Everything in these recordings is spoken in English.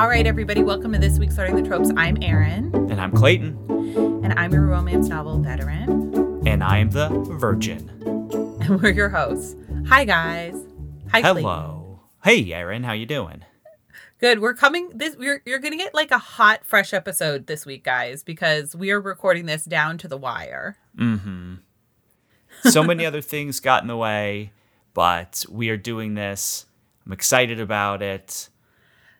All right, everybody, welcome to this week's Starting the Tropes. I'm Erin. And I'm Clayton. And I'm your romance novel veteran. And I am the Virgin. And we're your hosts. Hi, guys. Hi, Hello. Clayton. Hey, Erin, how you doing? Good. We're coming this we're you're gonna get like a hot, fresh episode this week, guys, because we are recording this down to the wire. Mm-hmm. So many other things got in the way, but we are doing this. I'm excited about it.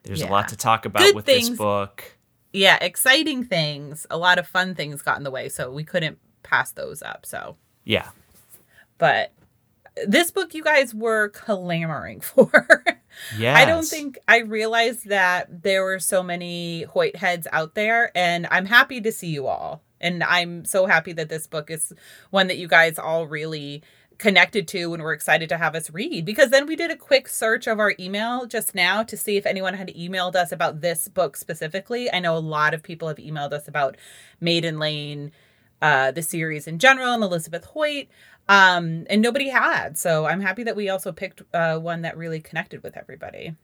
There's yeah. a lot to talk about Good with things. this book. Yeah, exciting things. A lot of fun things got in the way, so we couldn't pass those up. So yeah, but this book you guys were clamoring for. Yeah, I don't think I realized that there were so many Hoyt heads out there, and I'm happy to see you all. And I'm so happy that this book is one that you guys all really connected to and were excited to have us read because then we did a quick search of our email just now to see if anyone had emailed us about this book specifically. I know a lot of people have emailed us about Maiden Lane, uh, the series in general, and Elizabeth Hoyt, um, and nobody had. So I'm happy that we also picked uh, one that really connected with everybody.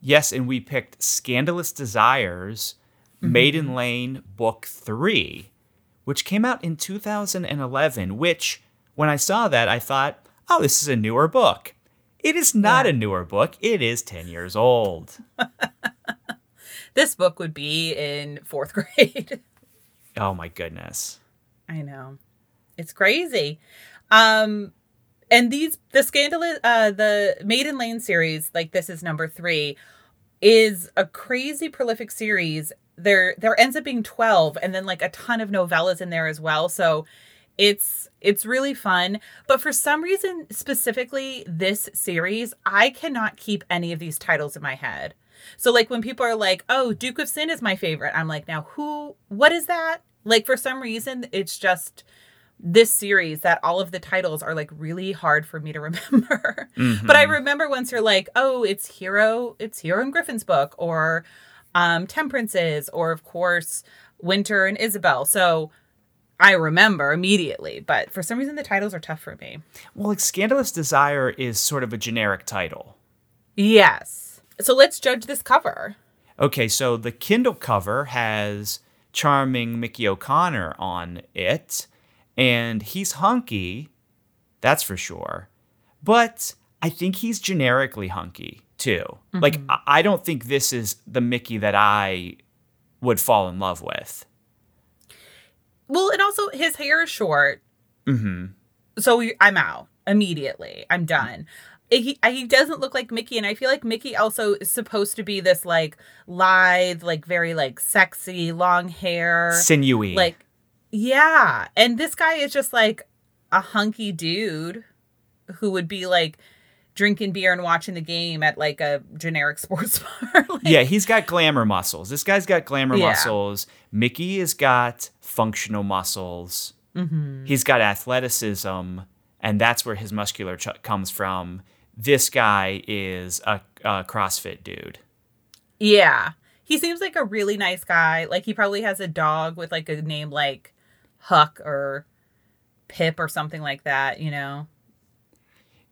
Yes, and we picked Scandalous Desires, mm-hmm. Maiden Lane, Book Three, which came out in 2011, which when I saw that, I thought, oh, this is a newer book. It is not yeah. a newer book, it is 10 years old. this book would be in fourth grade. oh my goodness. I know. It's crazy. Um, and these the scandalous uh the Maiden Lane series, like this is number three, is a crazy prolific series. There there ends up being 12 and then like a ton of novellas in there as well. So it's it's really fun, but for some reason specifically this series, I cannot keep any of these titles in my head. So like when people are like, "Oh, Duke of Sin is my favorite." I'm like, "Now who what is that?" Like for some reason it's just this series that all of the titles are like really hard for me to remember. Mm-hmm. But I remember once you're like, "Oh, it's Hero, it's Hero and Griffin's book or um Temperances or of course Winter and Isabel." So I remember immediately, but for some reason the titles are tough for me. Well, like Scandalous Desire is sort of a generic title. Yes. So let's judge this cover. Okay, so the Kindle cover has charming Mickey O'Connor on it, and he's hunky, that's for sure. But I think he's generically hunky too. Mm-hmm. Like, I don't think this is the Mickey that I would fall in love with. Well, and also his hair is short. Mm-hmm. So we, I'm out immediately. I'm done. He he doesn't look like Mickey, and I feel like Mickey also is supposed to be this like lithe, like very like sexy, long hair, sinewy, like yeah. And this guy is just like a hunky dude who would be like drinking beer and watching the game at like a generic sports bar. like, yeah, he's got glamour muscles. This guy's got glamour yeah. muscles. Mickey has got functional muscles. Mm-hmm. He's got athleticism, and that's where his muscular ch- comes from. This guy is a, a CrossFit dude. Yeah. He seems like a really nice guy. Like he probably has a dog with like a name like Huck or Pip or something like that, you know.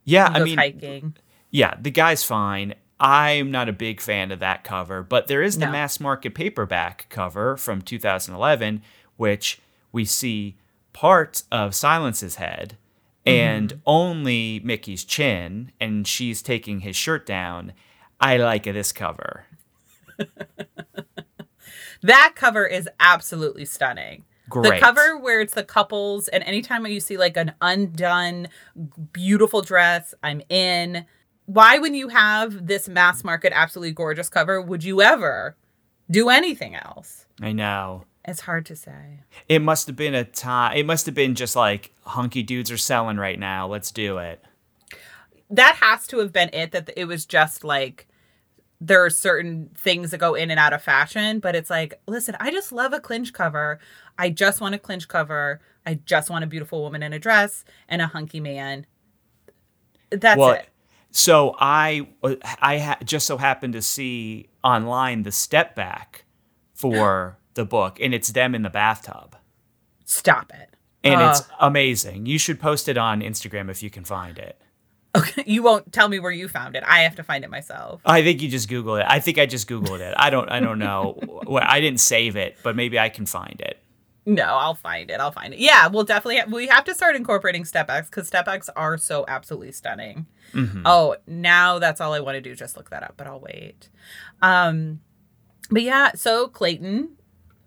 Yeah, I mean, hiking. Yeah, the guy's fine. I'm not a big fan of that cover, but there is the no. mass market paperback cover from 2011, which we see part of Silence's head and mm-hmm. only Mickey's chin, and she's taking his shirt down. I like this cover. that cover is absolutely stunning. Great. The cover where it's the couples, and anytime you see like an undone, beautiful dress, I'm in. Why, when you have this mass market, absolutely gorgeous cover, would you ever do anything else? I know. It's hard to say. It must have been a time. It must have been just like hunky dudes are selling right now. Let's do it. That has to have been it. That it was just like there are certain things that go in and out of fashion, but it's like, listen, I just love a clinch cover. I just want a clinch cover. I just want a beautiful woman in a dress and a hunky man. That's well, it. So I I ha- just so happened to see online the step back for the book, and it's them in the bathtub. Stop it. And uh, it's amazing. You should post it on Instagram if you can find it. Okay, you won't tell me where you found it. I have to find it myself. I think you just Google it. I think I just Googled it. I don't. I don't know. I didn't save it, but maybe I can find it. No, I'll find it. I'll find it. Yeah, we'll definitely. Ha- we have to start incorporating step backs because step backs are so absolutely stunning. Mm-hmm. Oh, now that's all I want to do. Just look that up, but I'll wait. Um, but yeah. So Clayton,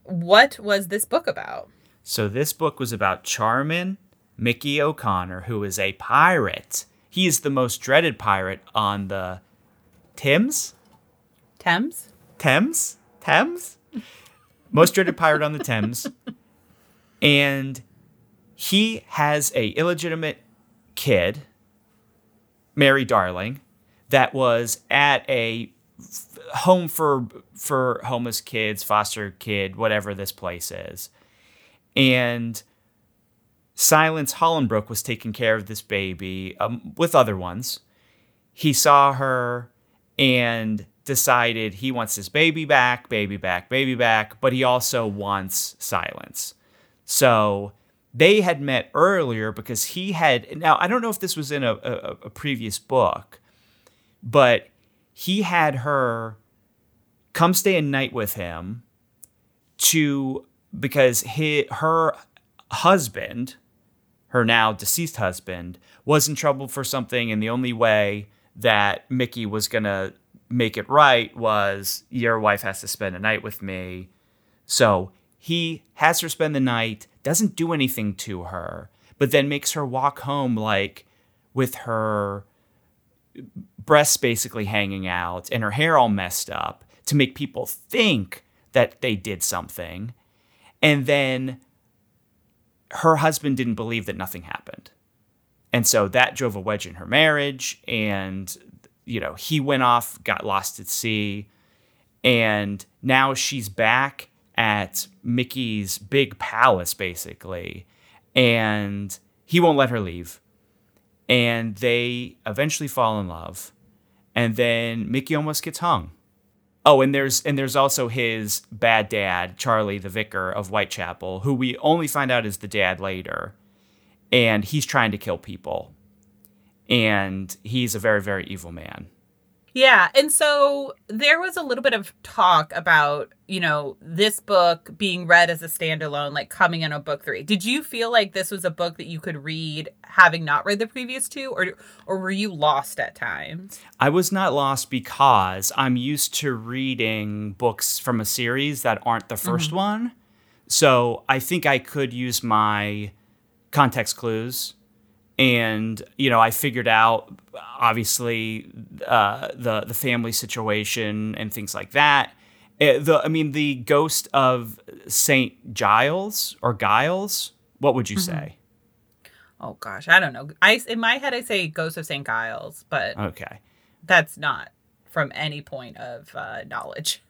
what was this book about? So this book was about Charming Mickey O'Connor, who is a pirate. He is the most dreaded pirate on the Thames. Thames. Thames. Thames. most dreaded pirate on the Thames, and he has a illegitimate kid, Mary Darling, that was at a home for for homeless kids, foster kid, whatever this place is, and Silence Hollingbrook was taking care of this baby um, with other ones. He saw her and decided he wants his baby back, baby back, baby back, but he also wants Silence. So they had met earlier because he had. Now, I don't know if this was in a, a, a previous book, but he had her come stay a night with him to because he, her husband her now deceased husband, was in trouble for something, and the only way that Mickey was gonna make it right was your wife has to spend a night with me. So he has her spend the night, doesn't do anything to her, but then makes her walk home like with her breasts basically hanging out and her hair all messed up to make people think that they did something. And then her husband didn't believe that nothing happened. And so that drove a wedge in her marriage. And, you know, he went off, got lost at sea. And now she's back at Mickey's big palace, basically. And he won't let her leave. And they eventually fall in love. And then Mickey almost gets hung. Oh, and there's and there's also his bad dad, Charlie, the vicar of Whitechapel, who we only find out is the dad later, and he's trying to kill people, and he's a very very evil man. Yeah. And so there was a little bit of talk about, you know, this book being read as a standalone, like coming in a book three. Did you feel like this was a book that you could read having not read the previous two, or or were you lost at times? I was not lost because I'm used to reading books from a series that aren't the 1st mm-hmm. one. So I think I could use my context clues and you know I figured out obviously uh, the the family situation and things like that. It, uh, the I mean the ghost of Saint Giles or Giles. What would you mm-hmm. say? Oh gosh, I don't know. I in my head I say ghost of Saint Giles, but okay, that's not from any point of uh, knowledge.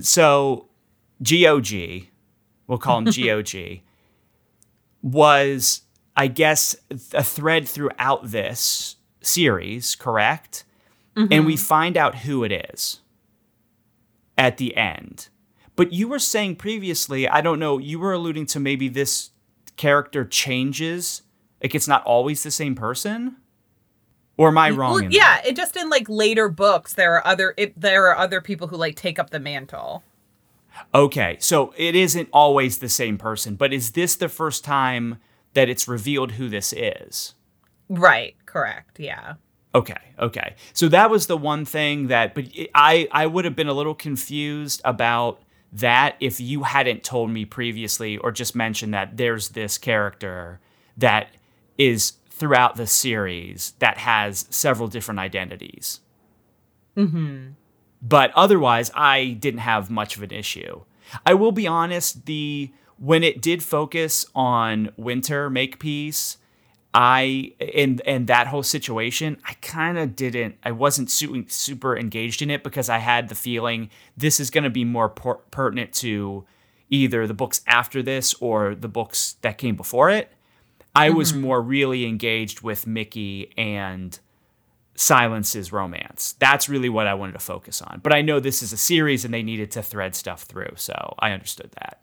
So, GOG, we'll call him GOG, was I guess, a thread throughout this series, correct? Mm-hmm. And we mm-hmm. find out who it is at the end. But you were saying previously, I don't know, you were alluding to maybe this character changes. Like it's not always the same person? Or am I wrong? Well, yeah, it just in like later books there are other it, there are other people who like take up the mantle. Okay, so it isn't always the same person, but is this the first time that it's revealed who this is. Right, correct. Yeah. Okay, okay. So that was the one thing that but I I would have been a little confused about that if you hadn't told me previously or just mentioned that there's this character that is throughout the series that has several different identities. Mhm. But otherwise I didn't have much of an issue. I will be honest, the when it did focus on Winter Makepeace, I and and that whole situation, I kind of didn't. I wasn't su- super engaged in it because I had the feeling this is going to be more per- pertinent to either the books after this or the books that came before it. I mm-hmm. was more really engaged with Mickey and Silence's romance. That's really what I wanted to focus on. But I know this is a series and they needed to thread stuff through, so I understood that.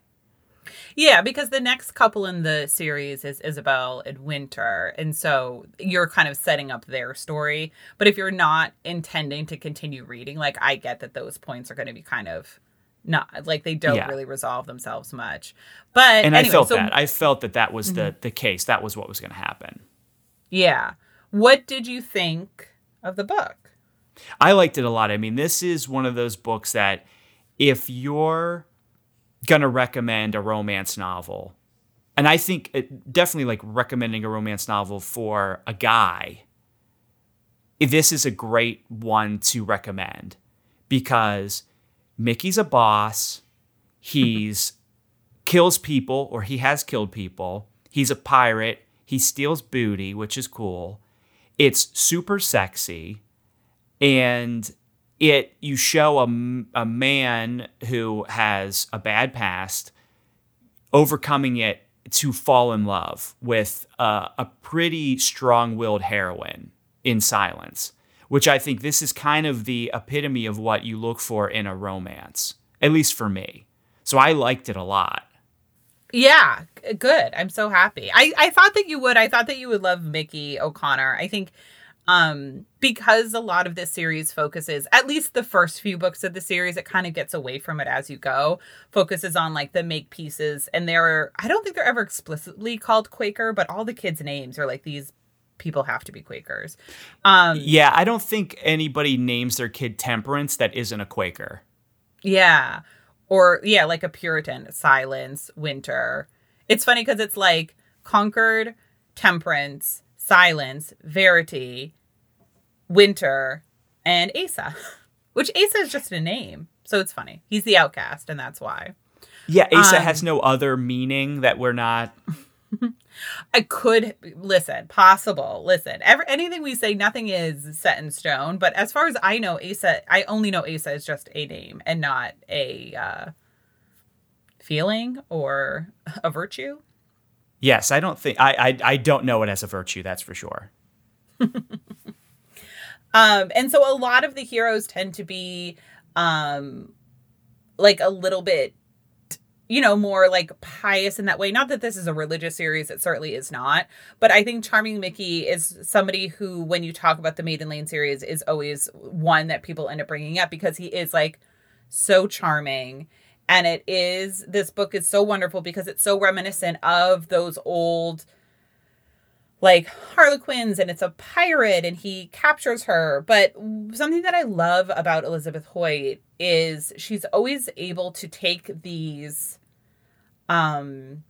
Yeah, because the next couple in the series is Isabel and Winter. And so you're kind of setting up their story. But if you're not intending to continue reading, like I get that those points are going to be kind of not like they don't yeah. really resolve themselves much. But And anyway, I felt so, that. I felt that that was mm-hmm. the the case. That was what was going to happen. Yeah. What did you think of the book? I liked it a lot. I mean, this is one of those books that if you're gonna recommend a romance novel, and I think it, definitely like recommending a romance novel for a guy, this is a great one to recommend because Mickey's a boss. He's kills people or he has killed people. He's a pirate. He steals booty, which is cool. It's super sexy and it you show a, a man who has a bad past overcoming it to fall in love with a, a pretty strong-willed heroine in silence which i think this is kind of the epitome of what you look for in a romance at least for me. So i liked it a lot. Yeah good. I'm so happy. I, I thought that you would i thought that you would love mickey o'connor. I think um because a lot of this series focuses at least the first few books of the series it kind of gets away from it as you go focuses on like the Makepeaces. And they're i don't think they're ever explicitly called quaker but all the kids names are like these people have to be quakers. Um yeah i don't think anybody names their kid temperance that isn't a quaker. Yeah. Or yeah like a puritan silence winter. It's funny because it's like concord temperance Silence, Verity, Winter, and Asa, which Asa is just a name. So it's funny. He's the outcast, and that's why. Yeah, Asa um, has no other meaning that we're not. I could listen, possible. Listen, every, anything we say, nothing is set in stone. But as far as I know, Asa, I only know Asa is just a name and not a uh, feeling or a virtue. Yes, I don't think I, I I don't know it as a virtue. That's for sure. um, and so a lot of the heroes tend to be, um, like a little bit, you know, more like pious in that way. Not that this is a religious series; it certainly is not. But I think Charming Mickey is somebody who, when you talk about the Maiden Lane series, is always one that people end up bringing up because he is like so charming and it is this book is so wonderful because it's so reminiscent of those old like harlequins and it's a pirate and he captures her. But something that i love about elizabeth hoyt is she's always able to take these um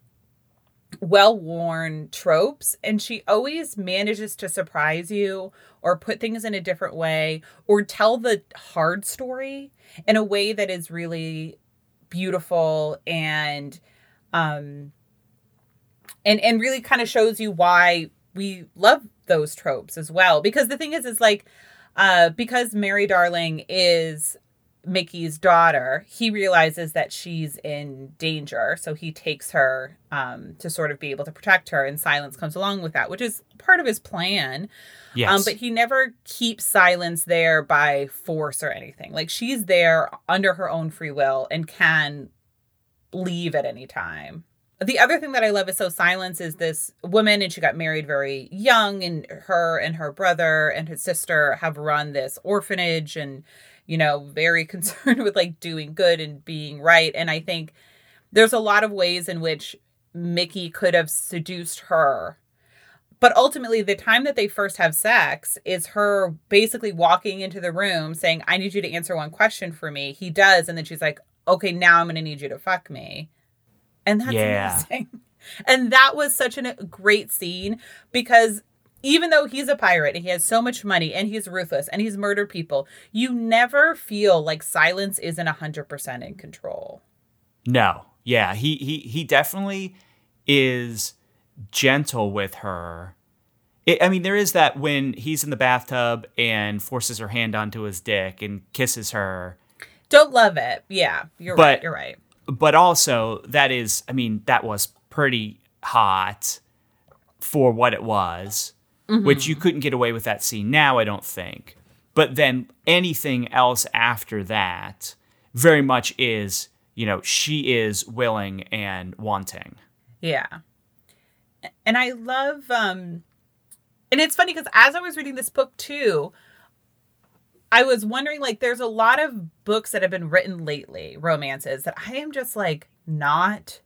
well-worn tropes and she always manages to surprise you or put things in a different way or tell the hard story in a way that is really beautiful and um and and really kind of shows you why we love those tropes as well because the thing is is like uh because Mary Darling is Mickey's daughter, he realizes that she's in danger. So he takes her um, to sort of be able to protect her, and silence comes along with that, which is part of his plan. Yes. Um, but he never keeps silence there by force or anything. Like she's there under her own free will and can leave at any time. The other thing that I love is so Silence is this woman, and she got married very young, and her and her brother and his sister have run this orphanage and you know, very concerned with like doing good and being right. And I think there's a lot of ways in which Mickey could have seduced her. But ultimately, the time that they first have sex is her basically walking into the room saying, I need you to answer one question for me. He does. And then she's like, okay, now I'm going to need you to fuck me. And that's yeah. amazing. And that was such a uh, great scene because even though he's a pirate and he has so much money and he's ruthless and he's murdered people, you never feel like silence isn't 100% in control. No. Yeah, he he he definitely is gentle with her. It, I mean, there is that when he's in the bathtub and forces her hand onto his dick and kisses her. Don't love it. Yeah, you're but, right. You're right. But also, that is, I mean, that was pretty hot for what it was mm-hmm. which you couldn't get away with that scene now, I don't think. But then anything else after that very much is you know, she is willing and wanting. Yeah. And I love um and it's funny because as I was reading this book too, I was wondering like there's a lot of books that have been written lately, romances that I am just like not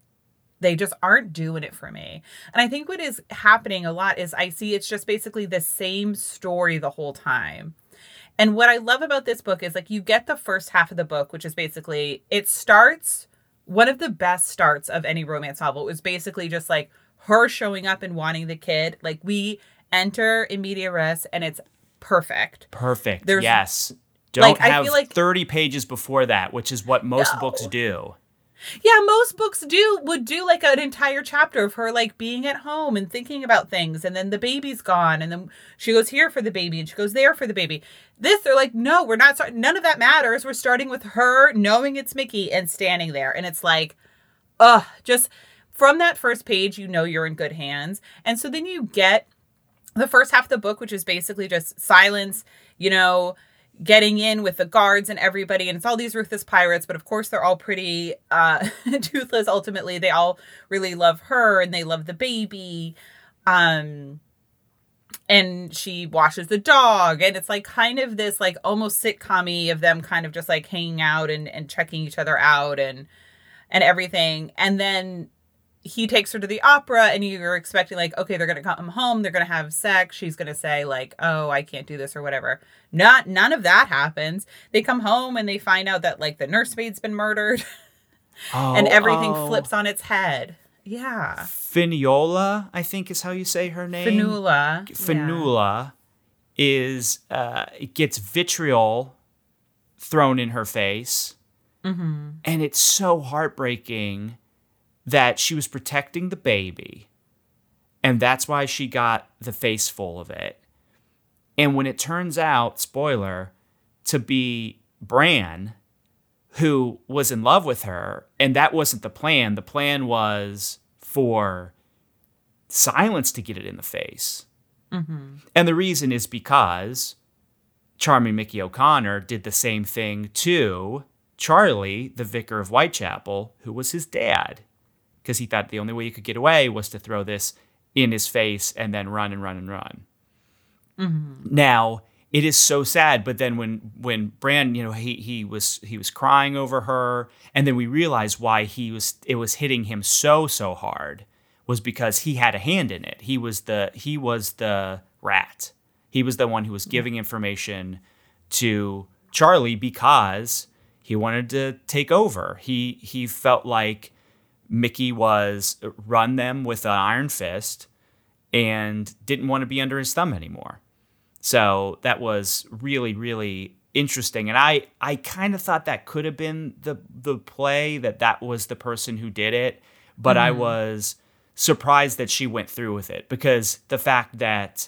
they just aren't doing it for me. And I think what is happening a lot is I see it's just basically the same story the whole time. And what I love about this book is like you get the first half of the book, which is basically it starts one of the best starts of any romance novel. It was basically just like her showing up and wanting the kid. Like we enter in media res and it's perfect. Perfect. There's, yes. Don't like, have like, 30 pages before that, which is what most no. books do. Yeah, most books do would do like an entire chapter of her like being at home and thinking about things and then the baby's gone and then she goes here for the baby and she goes there for the baby. This they're like no, we're not none of that matters. We're starting with her knowing it's Mickey and standing there and it's like ugh, just from that first page you know you're in good hands. And so then you get the first half of the book, which is basically just silence, you know, getting in with the guards and everybody and it's all these ruthless pirates but of course they're all pretty uh toothless. Ultimately they all really love her and they love the baby um and she washes the dog and it's like kind of this like almost sitcom of them kind of just like hanging out and and checking each other out and and everything. And then he takes her to the opera and you're expecting like okay they're gonna come home they're gonna have sex she's gonna say like oh i can't do this or whatever not none of that happens they come home and they find out that like the nursemaid's been murdered oh, and everything oh. flips on its head yeah finiola i think is how you say her name finula finula yeah. is uh gets vitriol thrown in her face mm-hmm. and it's so heartbreaking that she was protecting the baby, and that's why she got the face full of it. And when it turns out, spoiler, to be Bran, who was in love with her, and that wasn't the plan. The plan was for silence to get it in the face. Mm-hmm. And the reason is because Charming Mickey O'Connor did the same thing to Charlie, the vicar of Whitechapel, who was his dad because he thought the only way he could get away was to throw this in his face and then run and run and run. Mm-hmm. Now it is so sad, but then when when Bran, you know, he he was he was crying over her, and then we realized why he was it was hitting him so so hard was because he had a hand in it. He was the he was the rat. He was the one who was giving information to Charlie because he wanted to take over. He he felt like Mickey was run them with an iron fist and didn't want to be under his thumb anymore. So that was really, really interesting. And I, I kind of thought that could have been the the play that that was the person who did it, but mm. I was surprised that she went through with it because the fact that,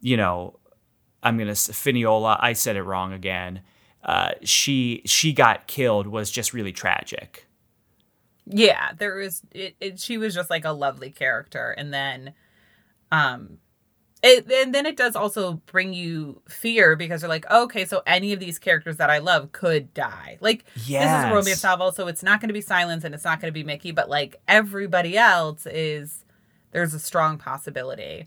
you know, I'm gonna Finiola, I said it wrong again. Uh, she she got killed was just really tragic. Yeah, there was it, it she was just like a lovely character and then um it, and then it does also bring you fear because you're like, okay, so any of these characters that I love could die. Like yes. this is a romance novel, so it's not going to be Silence and it's not going to be Mickey, but like everybody else is, there's a strong possibility.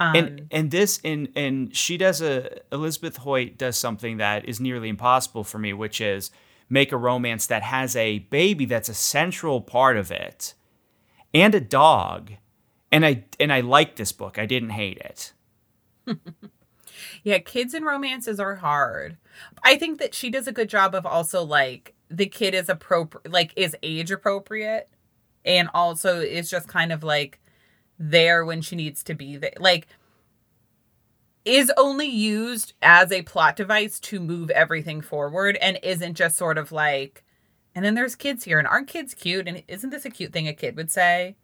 Um, and and this and and she does a Elizabeth Hoyt does something that is nearly impossible for me, which is make a romance that has a baby that's a central part of it and a dog. And I and I like this book. I didn't hate it. yeah, kids and romances are hard. I think that she does a good job of also like the kid is appropriate like is age appropriate and also is just kind of like there when she needs to be there. Like is only used as a plot device to move everything forward and isn't just sort of like and then there's kids here and aren't kids cute? And isn't this a cute thing a kid would say?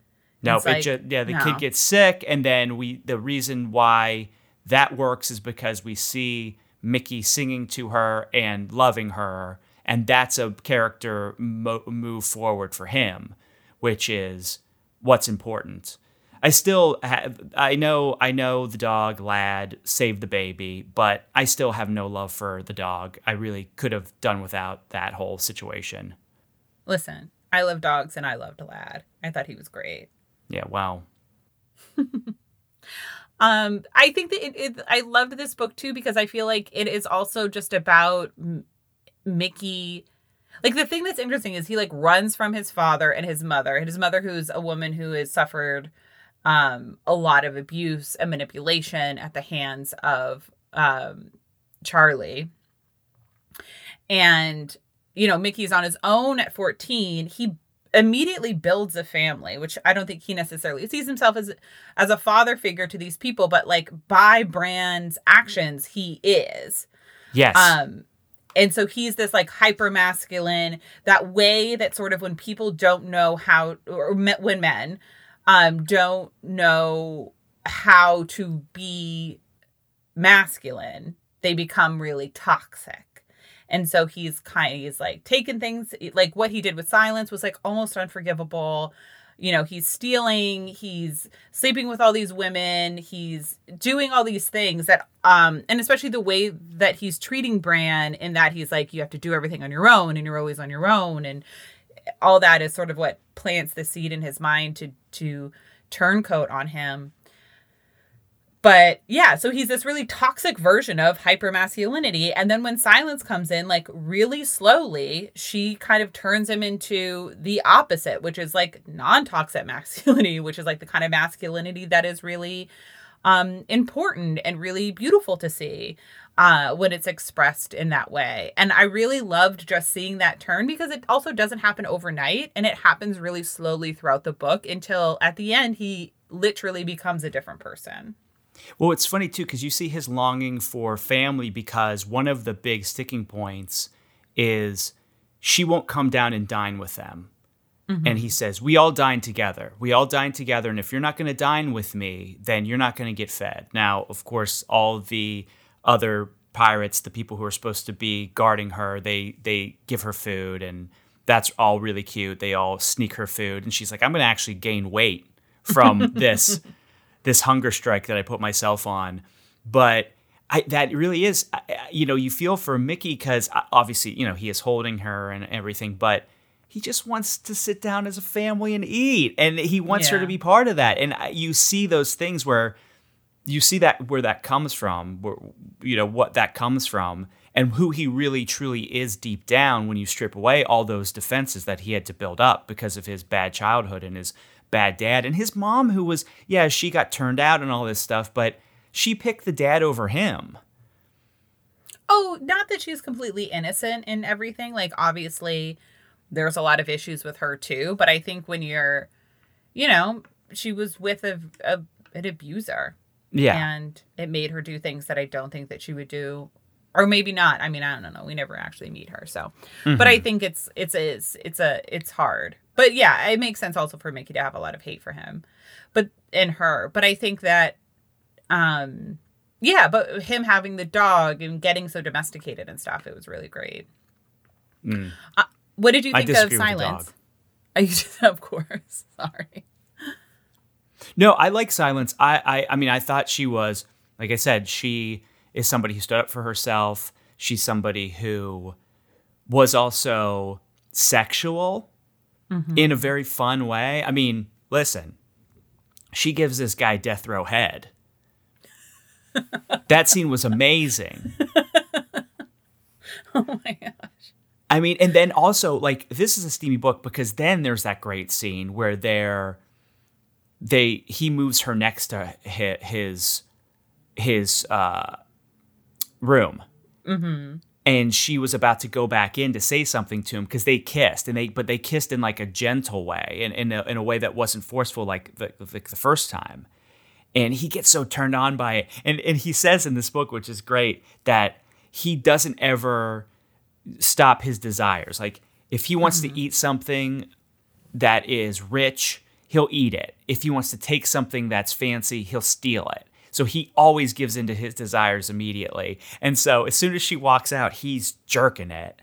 No like, just, yeah the no. kid gets sick and then we the reason why that works is because we see mickey singing to her and loving her and that's a character mo- move forward for him which is what's important I still have, I know I know the dog lad saved the baby, but I still have no love for the dog. I really could have done without that whole situation. Listen, I love dogs and I loved Lad. I thought he was great. Yeah, wow. um, I think that it, it, I loved this book too because I feel like it is also just about M- Mickey. Like the thing that's interesting is he like runs from his father and his mother. His mother, who's a woman who has suffered um, a lot of abuse and manipulation at the hands of um, Charlie. And you know, Mickey's on his own at 14. He immediately builds a family, which I don't think he necessarily sees himself as as a father figure to these people, but like by Bran's actions, he is. Yes. Um and so he's this like hyper masculine that way that sort of when people don't know how or when men um don't know how to be masculine they become really toxic and so he's kind of, he's like taking things like what he did with silence was like almost unforgivable. You know, he's stealing, he's sleeping with all these women, he's doing all these things that um and especially the way that he's treating Bran in that he's like you have to do everything on your own and you're always on your own and all that is sort of what plants the seed in his mind to to turncoat on him but yeah, so he's this really toxic version of hypermasculinity. And then when silence comes in, like really slowly, she kind of turns him into the opposite, which is like non toxic masculinity, which is like the kind of masculinity that is really um, important and really beautiful to see uh, when it's expressed in that way. And I really loved just seeing that turn because it also doesn't happen overnight and it happens really slowly throughout the book until at the end he literally becomes a different person. Well, it's funny too because you see his longing for family because one of the big sticking points is she won't come down and dine with them. Mm-hmm. And he says, We all dine together. We all dine together. And if you're not going to dine with me, then you're not going to get fed. Now, of course, all the other pirates, the people who are supposed to be guarding her, they they give her food and that's all really cute. They all sneak her food and she's like, I'm going to actually gain weight from this this hunger strike that I put myself on. But I, that really is, you know, you feel for Mickey because uh, obviously, you know, he is holding her and everything, but he just wants to sit down as a family and eat, and he wants yeah. her to be part of that. And you see those things where you see that where that comes from, where, you know, what that comes from, and who he really truly is deep down when you strip away all those defenses that he had to build up because of his bad childhood and his bad dad. And his mom, who was, yeah, she got turned out and all this stuff, but she picked the dad over him. Oh, not that she's completely innocent in everything. Like, obviously, there's a lot of issues with her too. But I think when you're, you know, she was with a, a an abuser. Yeah. And it made her do things that I don't think that she would do or maybe not. I mean, I don't know. We never actually meet her, so. Mm-hmm. But I think it's it's it's it's a it's hard. But yeah, it makes sense also for Mickey to have a lot of hate for him, but in her. But I think that, um, yeah, but him having the dog and getting so domesticated and stuff, it was really great. Mm. Uh, what did you think of Silence? I, of course. Sorry. No, I like Silence. I, I I mean, I thought she was like I said, she is somebody who stood up for herself. She's somebody who was also sexual mm-hmm. in a very fun way. I mean, listen, she gives this guy death row head. that scene was amazing. oh my gosh. I mean, and then also like this is a steamy book because then there's that great scene where they're they he moves her next to his his uh room. Mm-hmm. And she was about to go back in to say something to him because they kissed, and they but they kissed in like a gentle way, in in a, in a way that wasn't forceful like the, the, the first time. And he gets so turned on by it, and and he says in this book, which is great, that he doesn't ever stop his desires. Like if he wants mm-hmm. to eat something that is rich, he'll eat it. If he wants to take something that's fancy, he'll steal it. So he always gives into his desires immediately. And so as soon as she walks out, he's jerking it.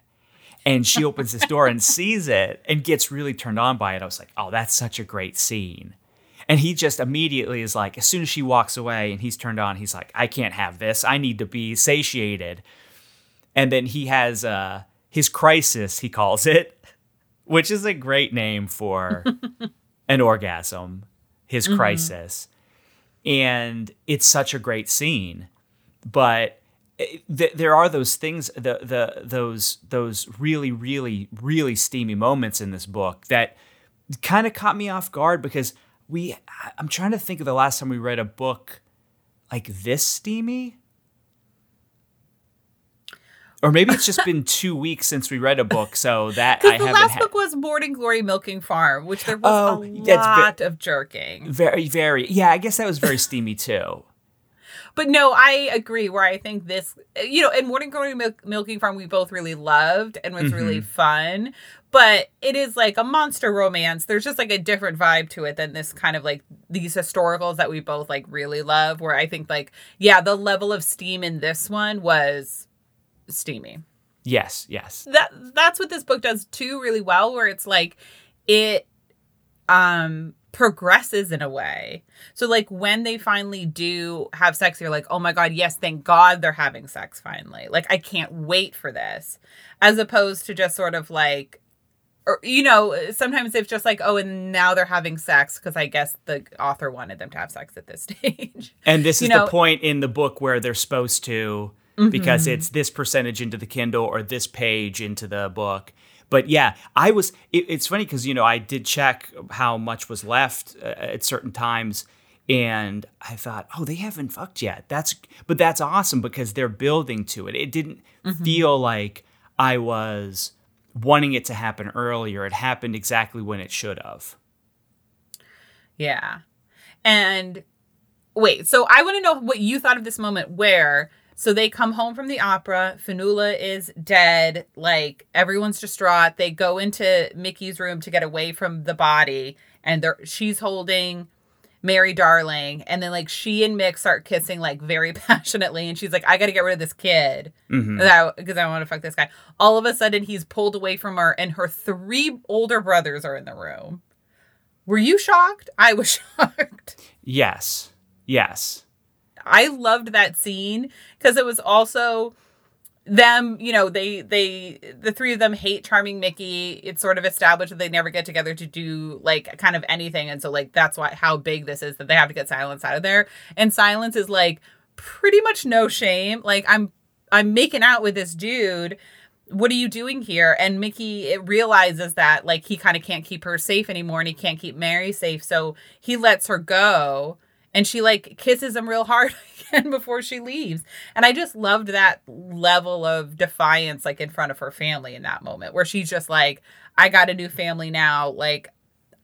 And she opens this door and sees it and gets really turned on by it. I was like, oh, that's such a great scene. And he just immediately is like, as soon as she walks away and he's turned on, he's like, I can't have this. I need to be satiated. And then he has uh, his crisis, he calls it, which is a great name for an orgasm, his mm-hmm. crisis. And it's such a great scene. But eh, th- there are those things the the those those really really really steamy moments in this book that kind of caught me off guard because we I'm trying to think of the last time we read a book like this steamy or maybe it's just been two weeks since we read a book, so that I the last book was Morning Glory Milking Farm, which there was oh, a lot ve- of jerking. Very, very. Yeah, I guess that was very steamy too. But no, I agree. Where I think this, you know, in Morning Glory Milk- Milking Farm, we both really loved and was mm-hmm. really fun. But it is like a monster romance. There's just like a different vibe to it than this kind of like these historicals that we both like really love. Where I think like, yeah, the level of steam in this one was steamy. Yes, yes. That that's what this book does too really well where it's like it um progresses in a way. So like when they finally do have sex you're like, "Oh my god, yes, thank God they're having sex finally." Like I can't wait for this. As opposed to just sort of like or you know, sometimes it's just like, "Oh, and now they're having sex" because I guess the author wanted them to have sex at this stage. And this is you know, the point in the book where they're supposed to mm-hmm. because it's this percentage into the Kindle or this page into the book. But yeah, I was. It, it's funny because you know I did check how much was left uh, at certain times, and I thought, oh, they haven't fucked yet. That's but that's awesome because they're building to it. It didn't mm-hmm. feel like I was wanting it to happen earlier. It happened exactly when it should have. Yeah, and wait. So I want to know what you thought of this moment where so they come home from the opera. Fionnuala is dead. Like everyone's distraught. They go into Mickey's room to get away from the body, and they're she's holding Mary Darling, and then like she and Mick start kissing like very passionately, and she's like, "I got to get rid of this kid because mm-hmm. I, I want to fuck this guy." All of a sudden, he's pulled away from her, and her three older brothers are in the room. Were you shocked? I was shocked. Yes. Yes. I loved that scene because it was also them you know they they the three of them hate charming mickey. It's sort of established that they never get together to do like kind of anything. And so like that's why how big this is that they have to get silence out of there. And silence is like pretty much no shame. Like i'm i'm making out with this dude. What are you doing here? And mickey realizes that like he kind of can't keep her safe anymore and he can't keep mary safe. So he lets her go and she like kisses him real hard again before she leaves. And i just loved that level of defiance like in front of her family in that moment where she's just like i got a new family now. Like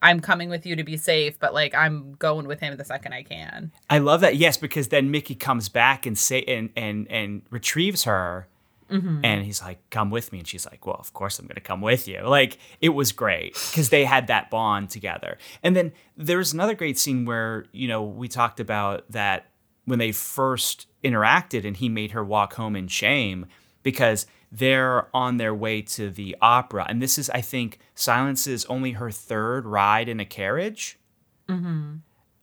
i'm coming with you to be safe but like i'm going with him the second i can. I love that. Yes because then mickey comes back and say and and and retrieves her Mm-hmm. And he's like, come with me. And she's like, well, of course I'm going to come with you. Like, it was great because they had that bond together. And then there's another great scene where, you know, we talked about that when they first interacted and he made her walk home in shame because they're on their way to the opera. And this is, I think, Silence is only her third ride in a carriage. Mm-hmm.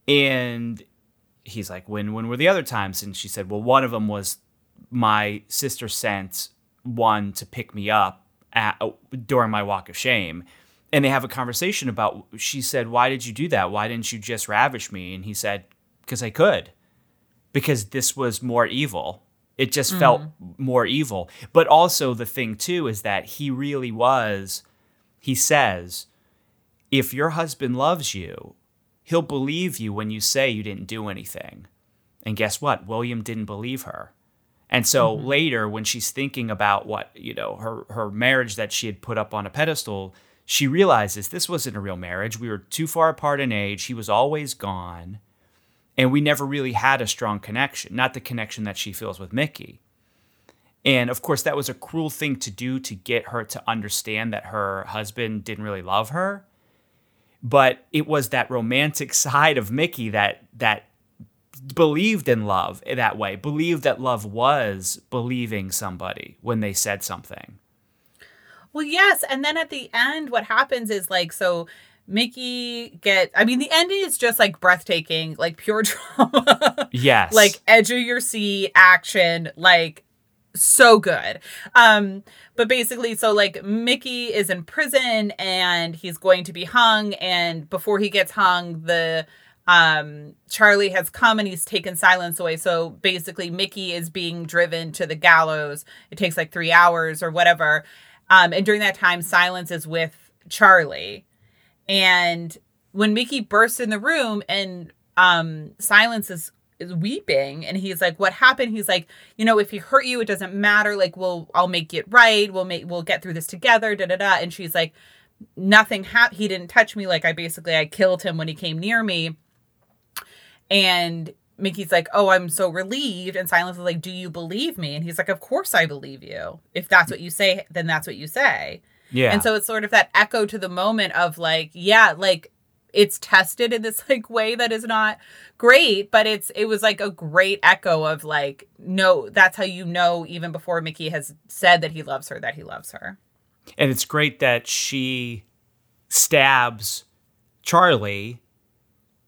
And he's like, when, when were the other times? And she said, well, one of them was my sister sent one to pick me up at, uh, during my walk of shame. And they have a conversation about, she said, Why did you do that? Why didn't you just ravish me? And he said, Because I could. Because this was more evil. It just mm. felt more evil. But also, the thing, too, is that he really was, he says, if your husband loves you, he'll believe you when you say you didn't do anything. And guess what? William didn't believe her. And so mm-hmm. later, when she's thinking about what, you know, her, her marriage that she had put up on a pedestal, she realizes this wasn't a real marriage. We were too far apart in age. He was always gone. And we never really had a strong connection, not the connection that she feels with Mickey. And of course, that was a cruel thing to do to get her to understand that her husband didn't really love her. But it was that romantic side of Mickey that that believed in love that way, believed that love was believing somebody when they said something. Well, yes. And then at the end, what happens is like, so Mickey get I mean the ending is just like breathtaking, like pure drama. Yes. like edge of your seat action, like so good. Um, but basically, so like Mickey is in prison and he's going to be hung, and before he gets hung, the um Charlie has come and he's taken silence away. So basically Mickey is being driven to the gallows. It takes like 3 hours or whatever. Um and during that time silence is with Charlie. And when Mickey bursts in the room and um silence is is weeping and he's like what happened he's like you know if he hurt you it doesn't matter like we'll i'll make it right we'll make we'll get through this together da da da and she's like nothing happened he didn't touch me like i basically i killed him when he came near me and Mickey's like, "Oh, I'm so relieved." And Silence is like, "Do you believe me?" And he's like, "Of course I believe you. If that's what you say, then that's what you say." Yeah. And so it's sort of that echo to the moment of like, yeah, like it's tested in this like way that is not great, but it's it was like a great echo of like, no, that's how you know even before Mickey has said that he loves her that he loves her. And it's great that she stabs Charlie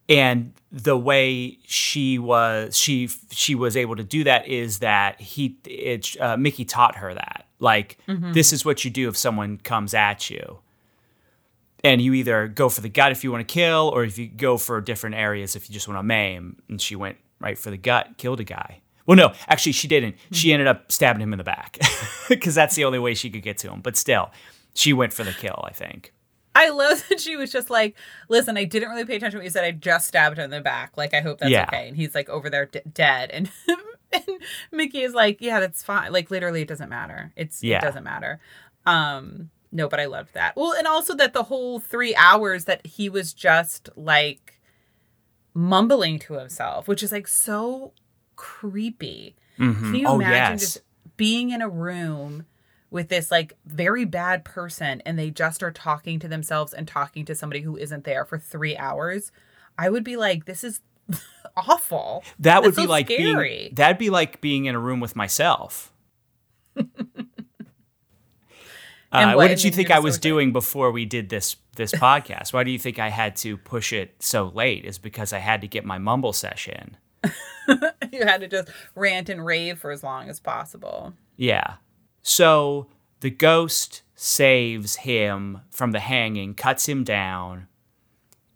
and the way she was she she was able to do that is that he it uh, Mickey taught her that. Like mm-hmm. this is what you do if someone comes at you. And you either go for the gut if you want to kill or if you go for different areas if you just want to maim. And she went right for the gut killed a guy. Well no actually she didn't. Mm-hmm. she ended up stabbing him in the back because that's the only way she could get to him. But still she went for the kill i think I love that she was just like, listen, I didn't really pay attention to what you said. I just stabbed him in the back. Like, I hope that's yeah. okay. And he's like over there d- dead. And, and Mickey is like, yeah, that's fine. Like, literally, it doesn't matter. It's, yeah. it doesn't matter. Um, no, but I loved that. Well, and also that the whole three hours that he was just like mumbling to himself, which is like so creepy. Mm-hmm. Can you oh, imagine yes. just being in a room with this like very bad person and they just are talking to themselves and talking to somebody who isn't there for three hours, I would be like, this is awful. That would That's be so like scary. being that'd be like being in a room with myself. uh, what, what, did you think I was doing before we did this this podcast? Why do you think I had to push it so late? Is because I had to get my mumble session. you had to just rant and rave for as long as possible. Yeah. So the ghost saves him from the hanging, cuts him down,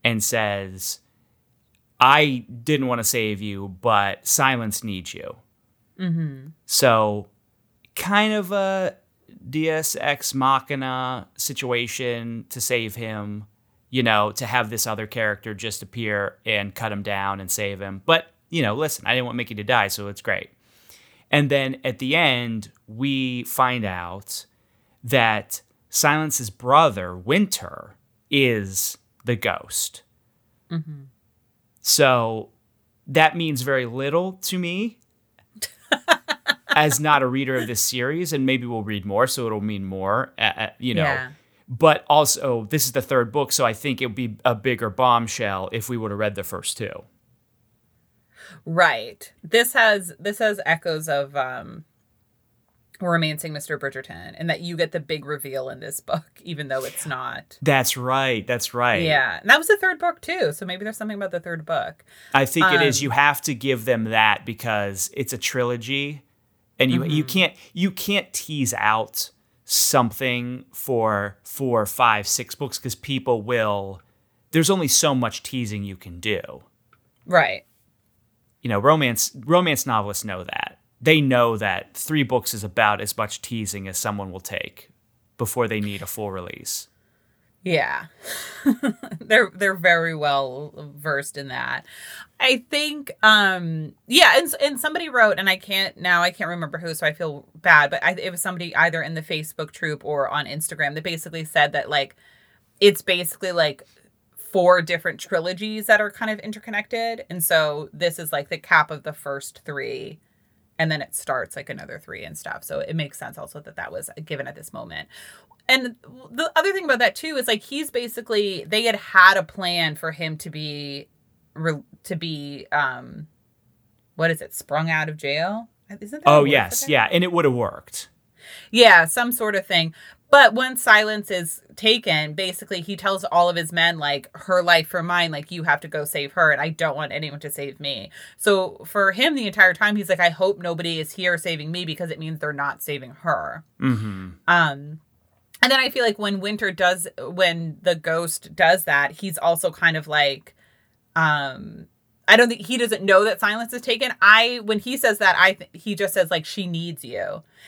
and says, I didn't want to save you, but silence needs you. Mm-hmm. So, kind of a Deus Ex Machina situation to save him, you know, to have this other character just appear and cut him down and save him. But, you know, listen, I didn't want Mickey to die, so it's great. And then at the end, we find out that Silence's brother, Winter, is the ghost. Mm-hmm. So that means very little to me as not a reader of this series, and maybe we'll read more, so it'll mean more, uh, you know. Yeah. But also, this is the third book, so I think it would be a bigger bombshell if we would have read the first two. Right. This has this has echoes of um romancing Mr. Bridgerton and that you get the big reveal in this book, even though it's not. That's right. That's right. Yeah. And that was the third book too. So maybe there's something about the third book. I think um, it is. Um, you have to give them that because it's a trilogy. And you mm-hmm. you can't you can't tease out something for four, five, six books because people will there's only so much teasing you can do. Right you know, romance romance novelists know that. They know that three books is about as much teasing as someone will take before they need a full release. Yeah. they're they're very well versed in that. I think um yeah, and and somebody wrote and I can't now I can't remember who so I feel bad, but I, it was somebody either in the Facebook troop or on Instagram that basically said that like it's basically like four different trilogies that are kind of interconnected. And so this is like the cap of the first three. And then it starts like another three and stuff. So it makes sense also that that was given at this moment. And the other thing about that too is like he's basically they had had a plan for him to be to be um what is it sprung out of jail isn't that oh yes yeah and it would have worked yeah some sort of thing But once silence is taken, basically he tells all of his men, like, her life for mine, like, you have to go save her, and I don't want anyone to save me. So for him, the entire time, he's like, I hope nobody is here saving me because it means they're not saving her. Mm-hmm. Um, and then I feel like when Winter does, when the ghost does that, he's also kind of like, um, I don't think he doesn't know that silence is taken. I when he says that, I th- he just says like she needs you,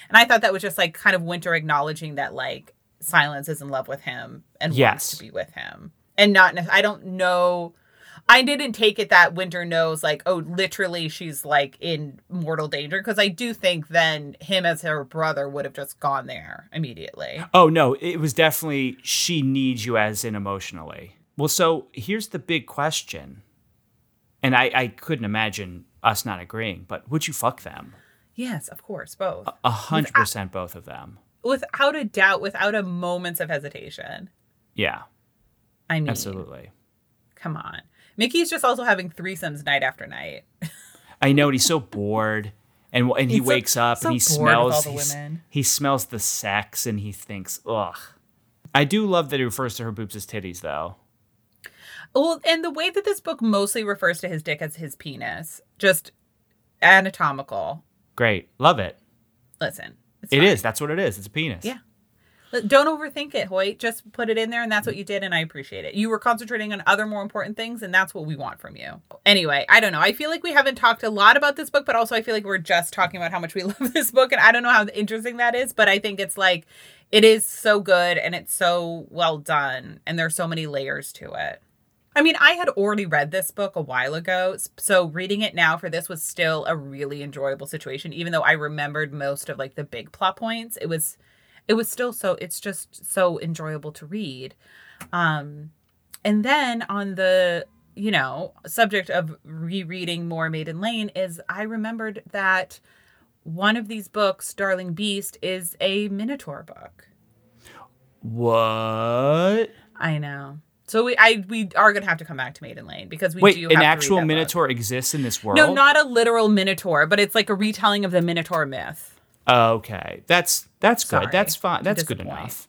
and I thought that was just like kind of Winter acknowledging that like silence is in love with him and Yes. wants to be with him, and not. I don't know. I didn't take it that Winter knows like oh literally she's like in mortal danger because I do think then him as her brother would have just gone there immediately. Oh no, it was definitely she needs you as in emotionally. Well, so here's the big question. And I, I couldn't imagine us not agreeing, but would you fuck them? Yes, of course, both. A hundred percent both of them. without a doubt, without a moment's of hesitation. Yeah, I mean, absolutely. come on. Mickey's just also having threesomes night after night. I know and he's so bored. And, and he He's so- wakes up so and he smells the women. he smells the sex and he thinks, ugh. I do love that he refers to her boobs as titties though. Well, and the way that this book mostly refers to his dick as his penis, just anatomical. Great. Love it. Listen, it's It fine. is. That's what it is. It's a penis. Yeah. Don't overthink it, Hoyt. Just put it in there, and that's what you did, and I appreciate it. You were concentrating on other more important things, and that's what we want from you. Anyway, I don't know. I feel like we haven't talked a lot about this book, but also I feel like we're just talking about how much we love this book, and I don't know how interesting that is, but I think it's like it is so good and it's so well done, and there's so many layers to it. I mean, I had already read this book a while ago, so reading it now for this was still a really enjoyable situation. Even though I remembered most of like the big plot points, it was, it was still so. It's just so enjoyable to read. Um, and then on the you know subject of rereading more Maiden Lane is I remembered that one of these books, Darling Beast, is a Minotaur book. What? I know. So we I we are gonna have to come back to Maiden Lane because we Wait, do an have to read actual that book. minotaur exists in this world? No, not a literal minotaur, but it's like a retelling of the minotaur myth. Okay, that's that's good. Sorry that's fine. That's good enough.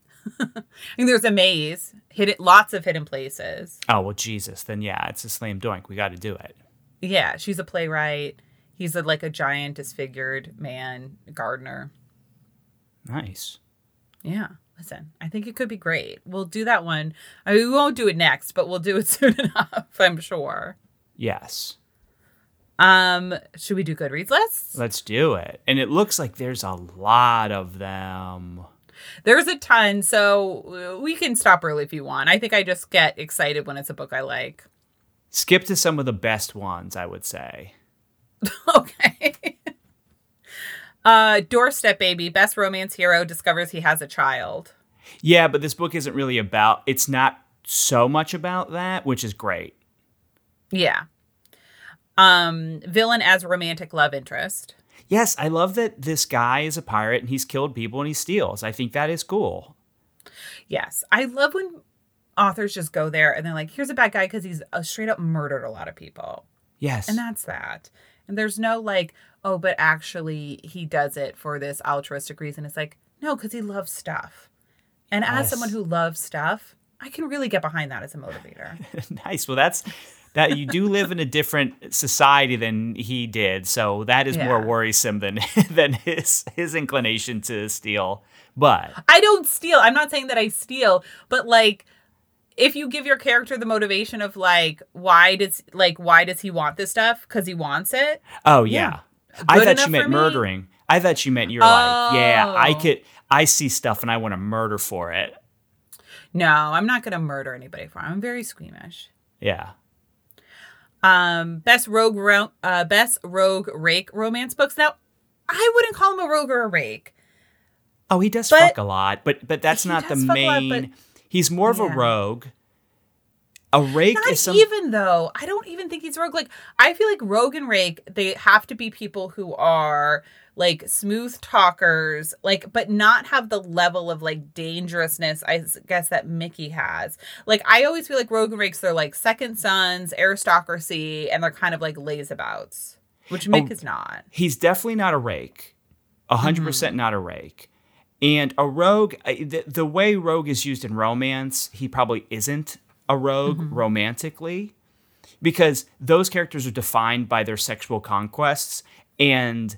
I mean, there's a maze, hidden, lots of hidden places. Oh well, Jesus. Then yeah, it's a slam dunk. We got to do it. Yeah, she's a playwright. He's a, like a giant disfigured man gardener. Nice. Yeah, listen, I think it could be great. We'll do that one. I mean, we won't do it next, but we'll do it soon enough. I'm sure. Yes. Um, should we do Goodreads lists? Let's do it. And it looks like there's a lot of them. There's a ton, so we can stop early if you want. I think I just get excited when it's a book I like. Skip to some of the best ones, I would say. okay. Uh, Doorstep Baby, best romance hero discovers he has a child. Yeah, but this book isn't really about. It's not so much about that, which is great. Yeah. Um, villain as romantic love interest. Yes, I love that this guy is a pirate and he's killed people and he steals. I think that is cool. Yes, I love when authors just go there and they're like, "Here's a bad guy because he's uh, straight up murdered a lot of people," Yes. and that's that. And there's no like, "Oh, but actually he does it for this altruistic reason." It's like, no, because he loves stuff. And as someone who loves stuff, I can really get behind that as a motivator. nice. Well, that's that you do live in a different society than he did, so that is more worrisome than than his his inclination to steal. But I don't steal. I'm not saying that I steal, but like if you give your character the motivation of like why does like why does he want this stuff? Because he wants it. oh yeah, I Good thought you meant me? murdering. I thought you meant you're like, yeah, I Oh. could. I see stuff and I want to murder for it. No, I'm not gonna murder anybody for it. I'm very squeamish. Yeah. Um, best rogue ro- uh, best rogue rake romance books. Now, I wouldn't call him a rogue or a rake. Oh, he does But- fuck a lot, but but that's not the a lot, main. he's more of a rogue. A rake Not is some. even though. I don't even think he's rogue. Like I feel like rogue and rake, they have to be people who are like smooth talkers, like but not have the level of like dangerousness I guess that Mickey has. Like I always feel like rogue and rakes they're like second sons, aristocracy, and they're kind of like layabouts, which Mick Oh. is not. he's definitely not a rake. A 100 Mm-hmm. percent not a rake. And a rogue, the, the way rogue is used in romance, he probably isn't a rogue mm-hmm. romantically because those characters are defined by their sexual conquests and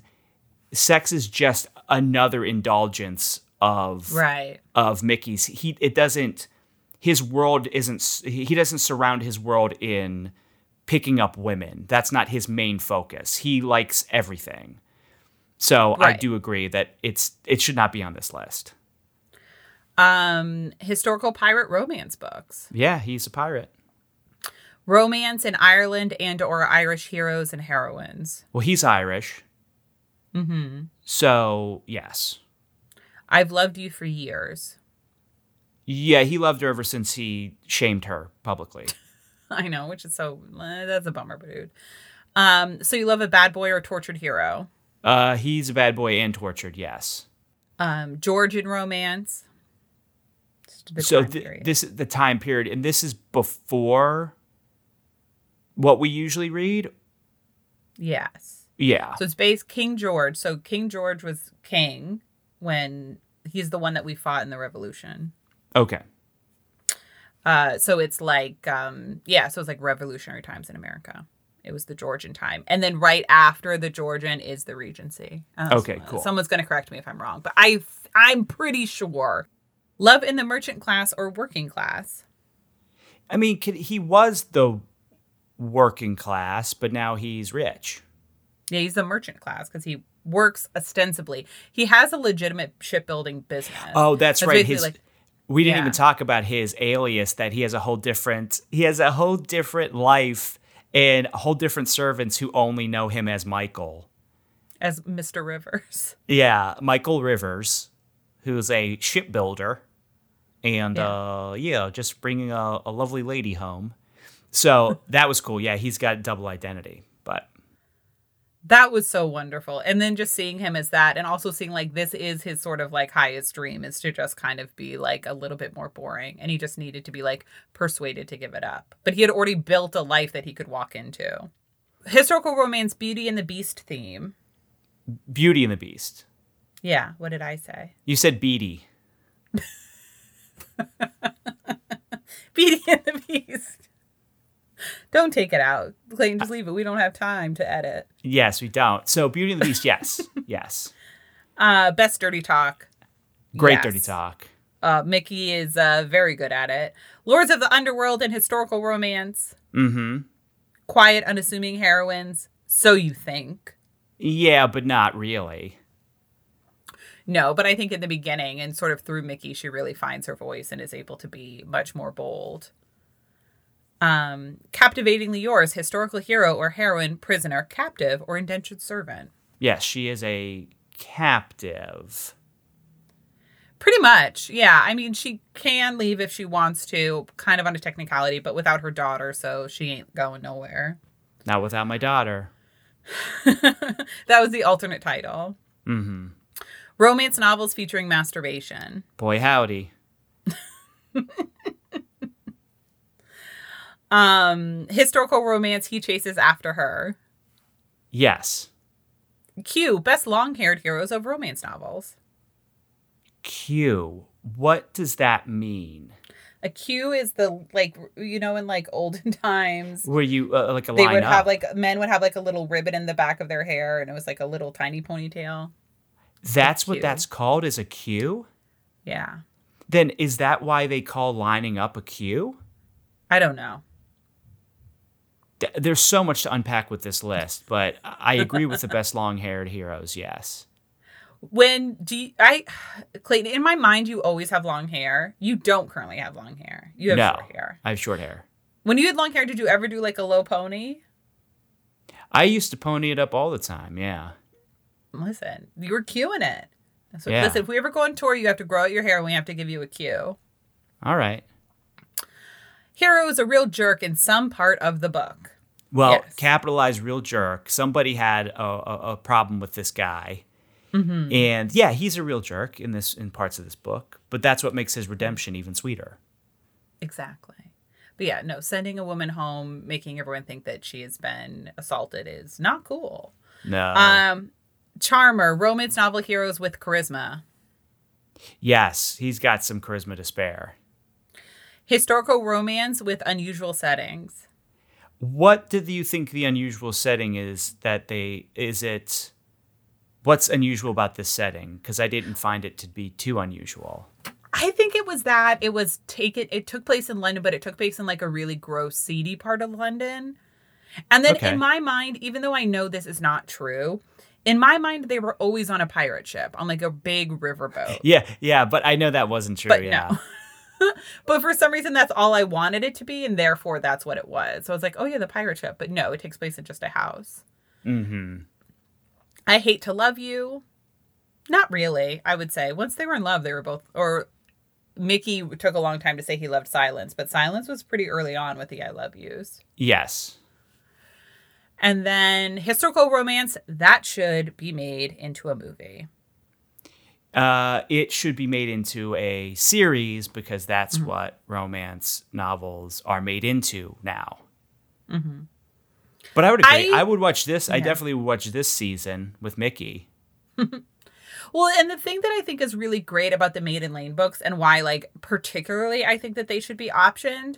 sex is just another indulgence of right. of Mickey's. He it doesn't his world isn't he doesn't surround his world in picking up women. That's not his main focus. He likes everything. So right. I do agree that it's it should not be on this list um historical pirate romance books yeah he's a pirate romance in Ireland and or Irish heroes and heroines. Well, he's Irish. Mm-hmm. So yes. I've loved you for years. Yeah, he loved her ever since he shamed her publicly. I know, which is so eh, that's a bummer, dude. Um, so you love a bad boy or a tortured hero? Uh, he's a bad boy and tortured, yes. Um, Georgian romance. So th- this is the time period, and this is before what we usually read? Yes. Yeah. So it's based King George. So King George was king when he's the one that we fought in the revolution. Okay. Uh, so it's like, um, yeah, so it's like revolutionary times in America. It was the Georgian time, and then right after the Georgian is the Regency. Uh, okay, cool. Someone's going to correct me if I'm wrong, but I I'm pretty sure. Love in the merchant class or working class. I mean, he was the working class, but now he's rich. Yeah, he's the merchant class because he works ostensibly. He has a legitimate shipbuilding business. Oh, that's, that's right. His, like, we didn't yeah. even talk about his alias that he has a whole different he has a whole different life and a whole different servants who only know him as Michael. As Mr. Rivers. Yeah, Michael Rivers, who's a shipbuilder. And yeah. uh yeah, just bringing a, a lovely lady home. So that was cool. Yeah, he's got double identity, but that was so wonderful. And then just seeing him as that and also seeing like this is his sort of like highest dream is to just kind of be like a little bit more boring and he just needed to be like persuaded to give it up. But he had already built a life that he could walk into. Historical romance Beauty and the Beast theme. Beauty and the Beast. Yeah, what did I say? You said Beady. Beauty and the Beast. Don't take it out. Clayton, just leave it. We don't have time to edit. Yes, we don't. So Beauty and the Beast, yes. yes. Uh best dirty talk. Great yes. dirty talk. Uh Mickey is uh very good at it. Lords of the Underworld and historical romance. Mm-hmm. Quiet, unassuming heroines. So you think. Yeah, but not really. No, but I think in the beginning and sort of through Mickey, she really finds her voice and is able to be much more bold um, captivatingly yours, historical hero or heroine, prisoner, captive, or indentured servant. Yes, she is a captive. Pretty much, yeah. I mean, she can leave if she wants to, kind of on a technicality, but without her daughter, so she ain't going nowhere. Not without my daughter. that was the alternate title. Mm-hmm. Romance novels featuring masturbation. Boy, howdy. Um, historical romance, he chases after her. Yes. Q, best long haired heroes of romance novels. Q, what does that mean? A Q is the like you know in like olden times where you uh, like a they would up. have like men would have like a little ribbon in the back of their hair and it was like a little tiny ponytail. That's what that's called is a Q. Yeah. Then is that why they call lining up a queue? I don't know there's so much to unpack with this list, but I agree with the best long-haired heroes. Yes. When do you, I, Clayton? In my mind, you always have long hair. You don't currently have long hair. You have no, short hair. I have short hair. When you had long hair, did you ever do like a low pony? I used to pony it up all the time. Yeah. Listen, you were cueing it. So yeah. listen, if we ever go on tour, you have to grow out your hair and we have to give you a cue. All right. Hero is a real jerk in some part of the book. Well, yes. capitalized real jerk. Somebody had a, a, a problem with this guy. Mm-hmm. And yeah, he's a real jerk in this in parts of this book, but that's what makes his redemption even sweeter. Exactly. But yeah, no, sending a woman home, making everyone think that she has been assaulted is not cool. No. Um Charmer, romance novel heroes with charisma. Yes, he's got some charisma to spare. Historical romance with unusual settings. What did you think the unusual setting is that they is it what's unusual about this setting because I didn't find it to be too unusual. I think it was that it was taken it took place in London but it took place in like a really gross seedy part of London. And then okay. in my mind even though I know this is not true, in my mind they were always on a pirate ship on like a big riverboat. Yeah, yeah, but I know that wasn't true, but yeah. No. but for some reason that's all I wanted it to be and therefore that's what it was. So I was like, "Oh yeah, the pirate ship." But no, it takes place in just a house. mm-hmm I hate to love you. Not really, I would say. Once they were in love, they were both or Mickey took a long time to say he loved silence, but silence was pretty early on with the I love yous. Yes. And then historical romance, that should be made into a movie. Uh, it should be made into a series because that's mm-hmm. what romance novels are made into now. Mm-hmm. But I would agree. I, I would watch this. Yeah. I definitely would watch this season with Mickey. well, and the thing that I think is really great about the Maiden Lane books and why, like, particularly I think that they should be optioned,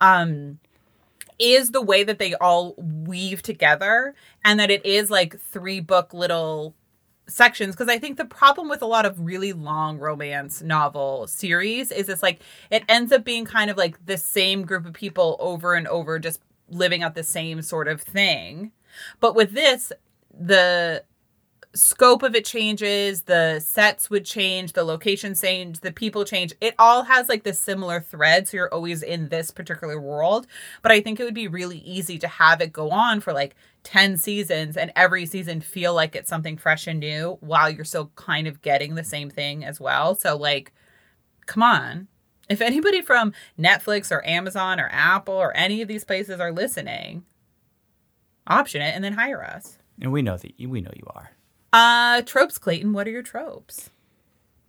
um, is the way that they all weave together and that it is like three book little sections because I think the problem with a lot of really long romance novel series is it's like it ends up being kind of like the same group of people over and over just living out the same sort of thing. But with this, the scope of it changes, the sets would change, the location change, the people change. It all has like this similar thread, so you're always in this particular world. But I think it would be really easy to have it go on for like 10 seasons and every season feel like it's something fresh and new while you're still kind of getting the same thing as well. So like come on. If anybody from Netflix or Amazon or Apple or any of these places are listening, option it and then hire us. And we know that we know you are. Uh, tropes, Clayton. What are your tropes?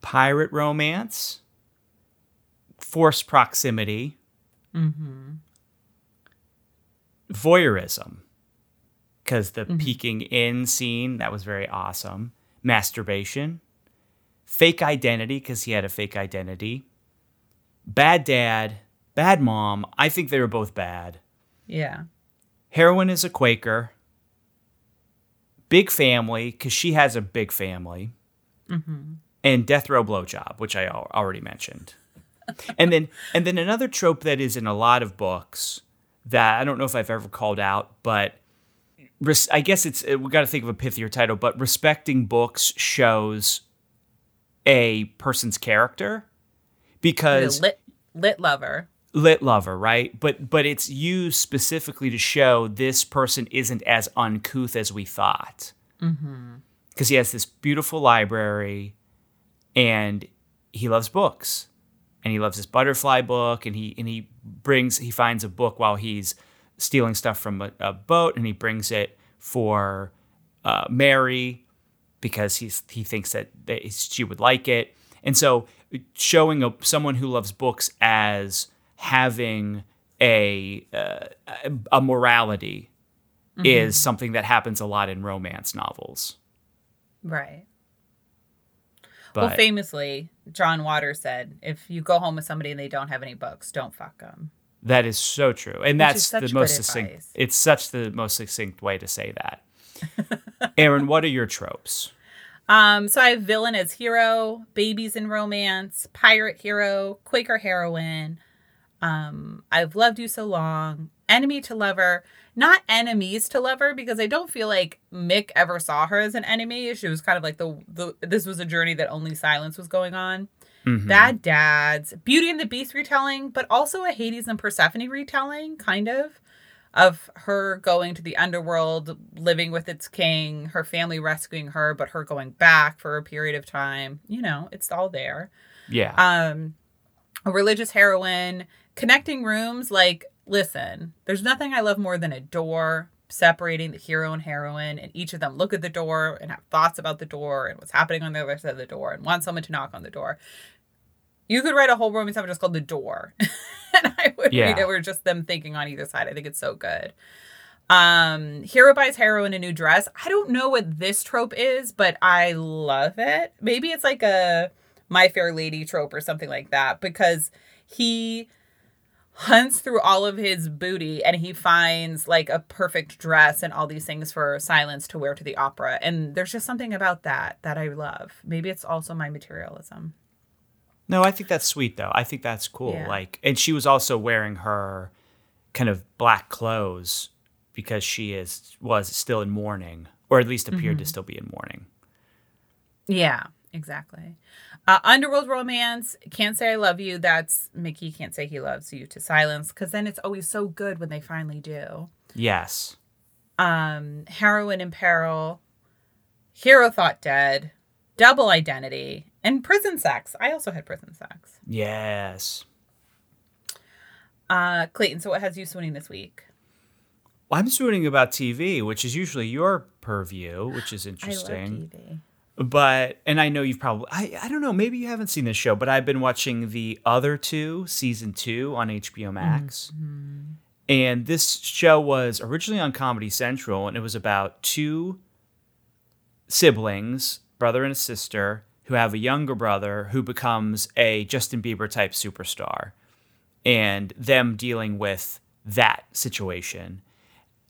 Pirate romance, forced proximity, mm-hmm. voyeurism, because the mm-hmm. peeking in scene that was very awesome. Masturbation, fake identity because he had a fake identity. Bad dad, bad mom. I think they were both bad. Yeah. Heroine is a Quaker big family because she has a big family, mm-hmm. and death row blowjob, which I already mentioned, and then and then another trope that is in a lot of books that I don't know if I've ever called out, but res- I guess it's we got to think of a pithier title, but respecting books shows a person's character. Because lit, lit lover lit lover, right? But but it's used specifically to show this person isn't as uncouth as we thought. Because mm-hmm. he has this beautiful library, and he loves books, and he loves this butterfly book, and he and he brings he finds a book while he's stealing stuff from a, a boat, and he brings it for uh, Mary because he's he thinks that, that she would like it, and so showing a, someone who loves books as having a uh, a morality mm-hmm. is something that happens a lot in romance novels. Right. But, well, famously, John Waters said, "If you go home with somebody and they don't have any books, don't fuck them." That is so true, and Which that's the most succinct. Advice. It's such the most succinct way to say that. Erin, what are your tropes? Um, so I have villain as hero, babies in romance, pirate hero, Quaker heroine, um, I've loved you so long, enemy to lover, not enemies to lover, because I don't feel like Mick ever saw her as an enemy. She was kind of like the, the this was a journey that only silence was going on. Mm-hmm. Bad dads, Beauty and the Beast retelling, but also a Hades and Persephone retelling, kind of, of her going to the underworld, living with its king, her family rescuing her, but her going back for a period of time. You know, it's all there. Yeah. Um, a religious heroine, connecting rooms like listen there's nothing i love more than a door separating the hero and heroine and each of them look at the door and have thoughts about the door and what's happening on the other side of the door and want someone to knock on the door. You could write a whole romance novel just called the door. And i would yeah. read it where just them thinking on either side. I think it's so good. Um hero buys heroine a new dress. I don't know what this trope is but i love it. Maybe it's like a My Fair Lady trope or something like that because he hunts through all of his booty and he finds like a perfect dress and all these things for silence to wear to the opera. And there's just something about that that i love. Maybe it's also my materialism. No i think that's sweet though. I think that's cool. Yeah. like and she was also wearing her kind of black clothes because she is was still in mourning or at least appeared mm-hmm. to still be in mourning. Yeah exactly uh, Underworld romance, can't say I love you. That's Mickey can't say he loves you to silence because then it's always so good when they finally do. Yes. Um, Heroine in Peril, Hero Thought Dead, Double Identity, and Prison Sex. I also had Prison Sex. Yes. Uh, Clayton, so what has you swooning this week? I'm swooning about TV, which is usually your purview, which is interesting. I love TV but and I know you've probably I, I don't know maybe you haven't seen this show but I've been watching the other two season 2 on HBO Max mm-hmm. and this show was originally on Comedy Central and it was about two siblings brother and a sister who have a younger brother who becomes a Justin Bieber type superstar and them dealing with that situation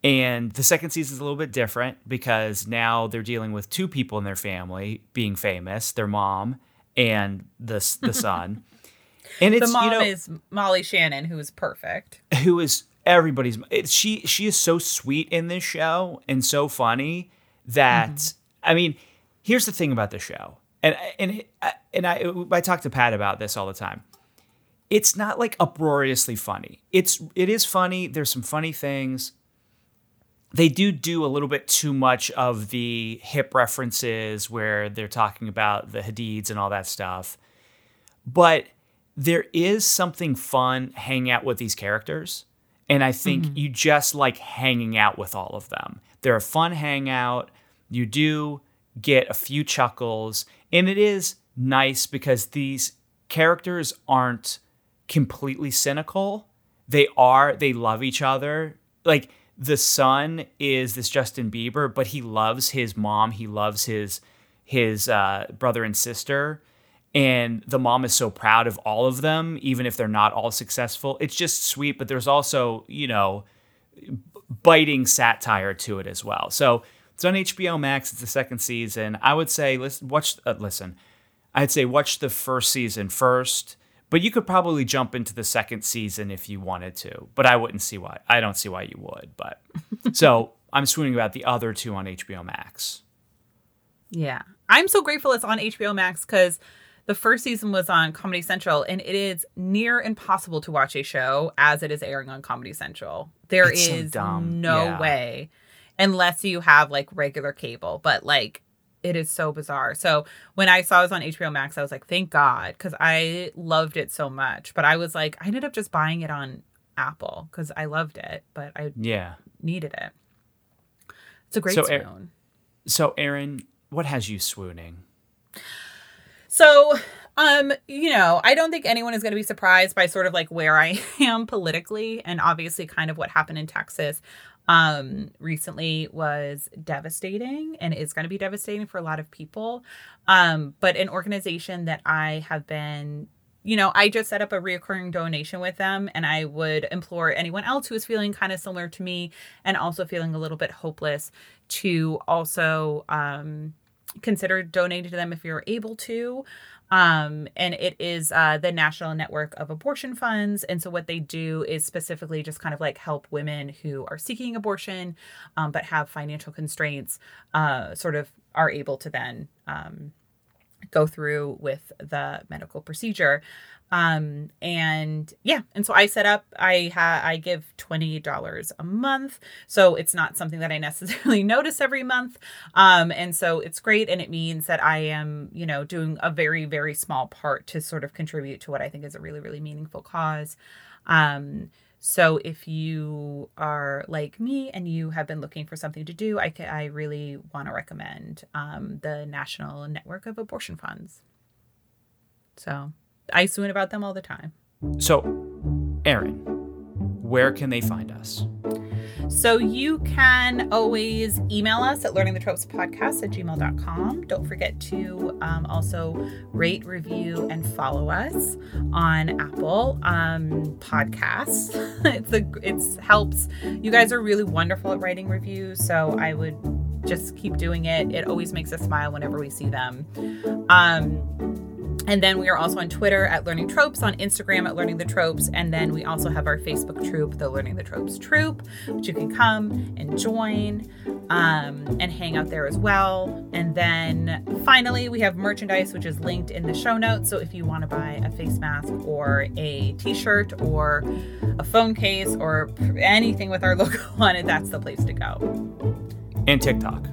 and the second season is a little bit different because now they're dealing with two people in their family being famous, their mom and the the son. And it's the mom you know, is Molly Shannon, who is perfect. Who is everybody's she she is so sweet in this show and so funny that mm-hmm. I mean, here's the thing about the show. And and and I I talk to Pat about this all the time. It's not like uproariously funny. It's it is funny. There's some funny things they do do a little bit too much of the hip references where they're talking about the Hadids and all that stuff. But there is something fun hanging out with these characters. And I think mm-hmm. you just like hanging out with all of them. They're a fun hangout. You do get a few chuckles. And it is nice because these characters aren't completely cynical. They are, they love each other. Like, the son is this Justin Bieber, but he loves his mom. He loves his his uh, brother and sister, and the mom is so proud of all of them, even if they're not all successful. It's just sweet, but there's also you know biting satire to it as well. So it's on HBO Max. It's the second season. I would say listen, watch. Uh, listen, I'd say watch the first season first but you could probably jump into the second season if you wanted to. But I wouldn't see why. I don't see why you would. But so I'm swooning about the other two on HBO Max. Yeah. I'm so grateful it's on HBO Max because the first season was on Comedy Central, and it is near impossible to watch a show as it is airing on Comedy Central. There it's is so no yeah. way unless you have like regular cable. But like it is so bizarre. So when I saw it was on HBO Max, I was like, thank God, because I loved it so much. But I was like, I ended up just buying it on Apple because I loved it, but I yeah needed it. It's a great so, swoon. so Erin, what has you swooning? So, um, you know, I don't think anyone is going to be surprised by sort of like where I am politically and obviously kind of what happened in Texas um, recently was devastating and is going to be devastating for a lot of people. Um, but an organization that I have been you know, I just set up a reoccurring donation with them, and I would implore anyone else who is feeling kind of similar to me and also feeling a little bit hopeless to also um, consider donating to them if you're able to. Um, and it is uh, the National Network of Abortion Funds. And so, what they do is specifically just kind of like help women who are seeking abortion um, but have financial constraints, uh, sort of are able to then um, go through with the medical procedure. Um, and yeah, and so I set up, I ha I give $20 a month. So it's not something that I necessarily notice every month. Um, and so it's great. And it means that I am, you know, doing a very, very small part to sort of contribute to what I think is a really, really meaningful cause. Um, so if you are like me and you have been looking for something to do, I, I really want to recommend um, the National Network of Abortion Funds. So I swoon about them all the time. So, Erin, where can they find us? So you can always email us at learningthetropes podcast at gmail.com. Don't forget to um, also rate, review, and follow us on Apple um, Podcasts. it's a, it's helps. You guys are really wonderful at writing reviews, so I would just keep doing it. It always makes us smile whenever we see them. Um, and then we are also on Twitter at Learning Tropes, on Instagram at Learning the Tropes, and then we also have our Facebook troop, the Learning the Tropes troop, which you can come and join um, and hang out there as well. And then finally, we have merchandise, which is linked in the show notes. So if you want to buy a face mask or a t shirt or a phone case or anything with our logo on it, that's the place to go. And TikTok.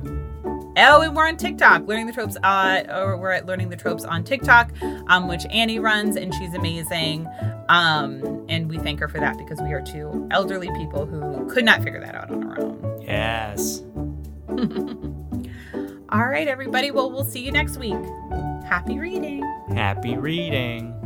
Oh, and we're on TikTok, learning the tropes. Uh, or we're at learning the tropes on TikTok, um, which Annie runs, and she's amazing. Um, and we thank her for that because we are two elderly people who could not figure that out on our own. Yes. All right, everybody. Well, we'll see you next week. Happy reading. Happy reading.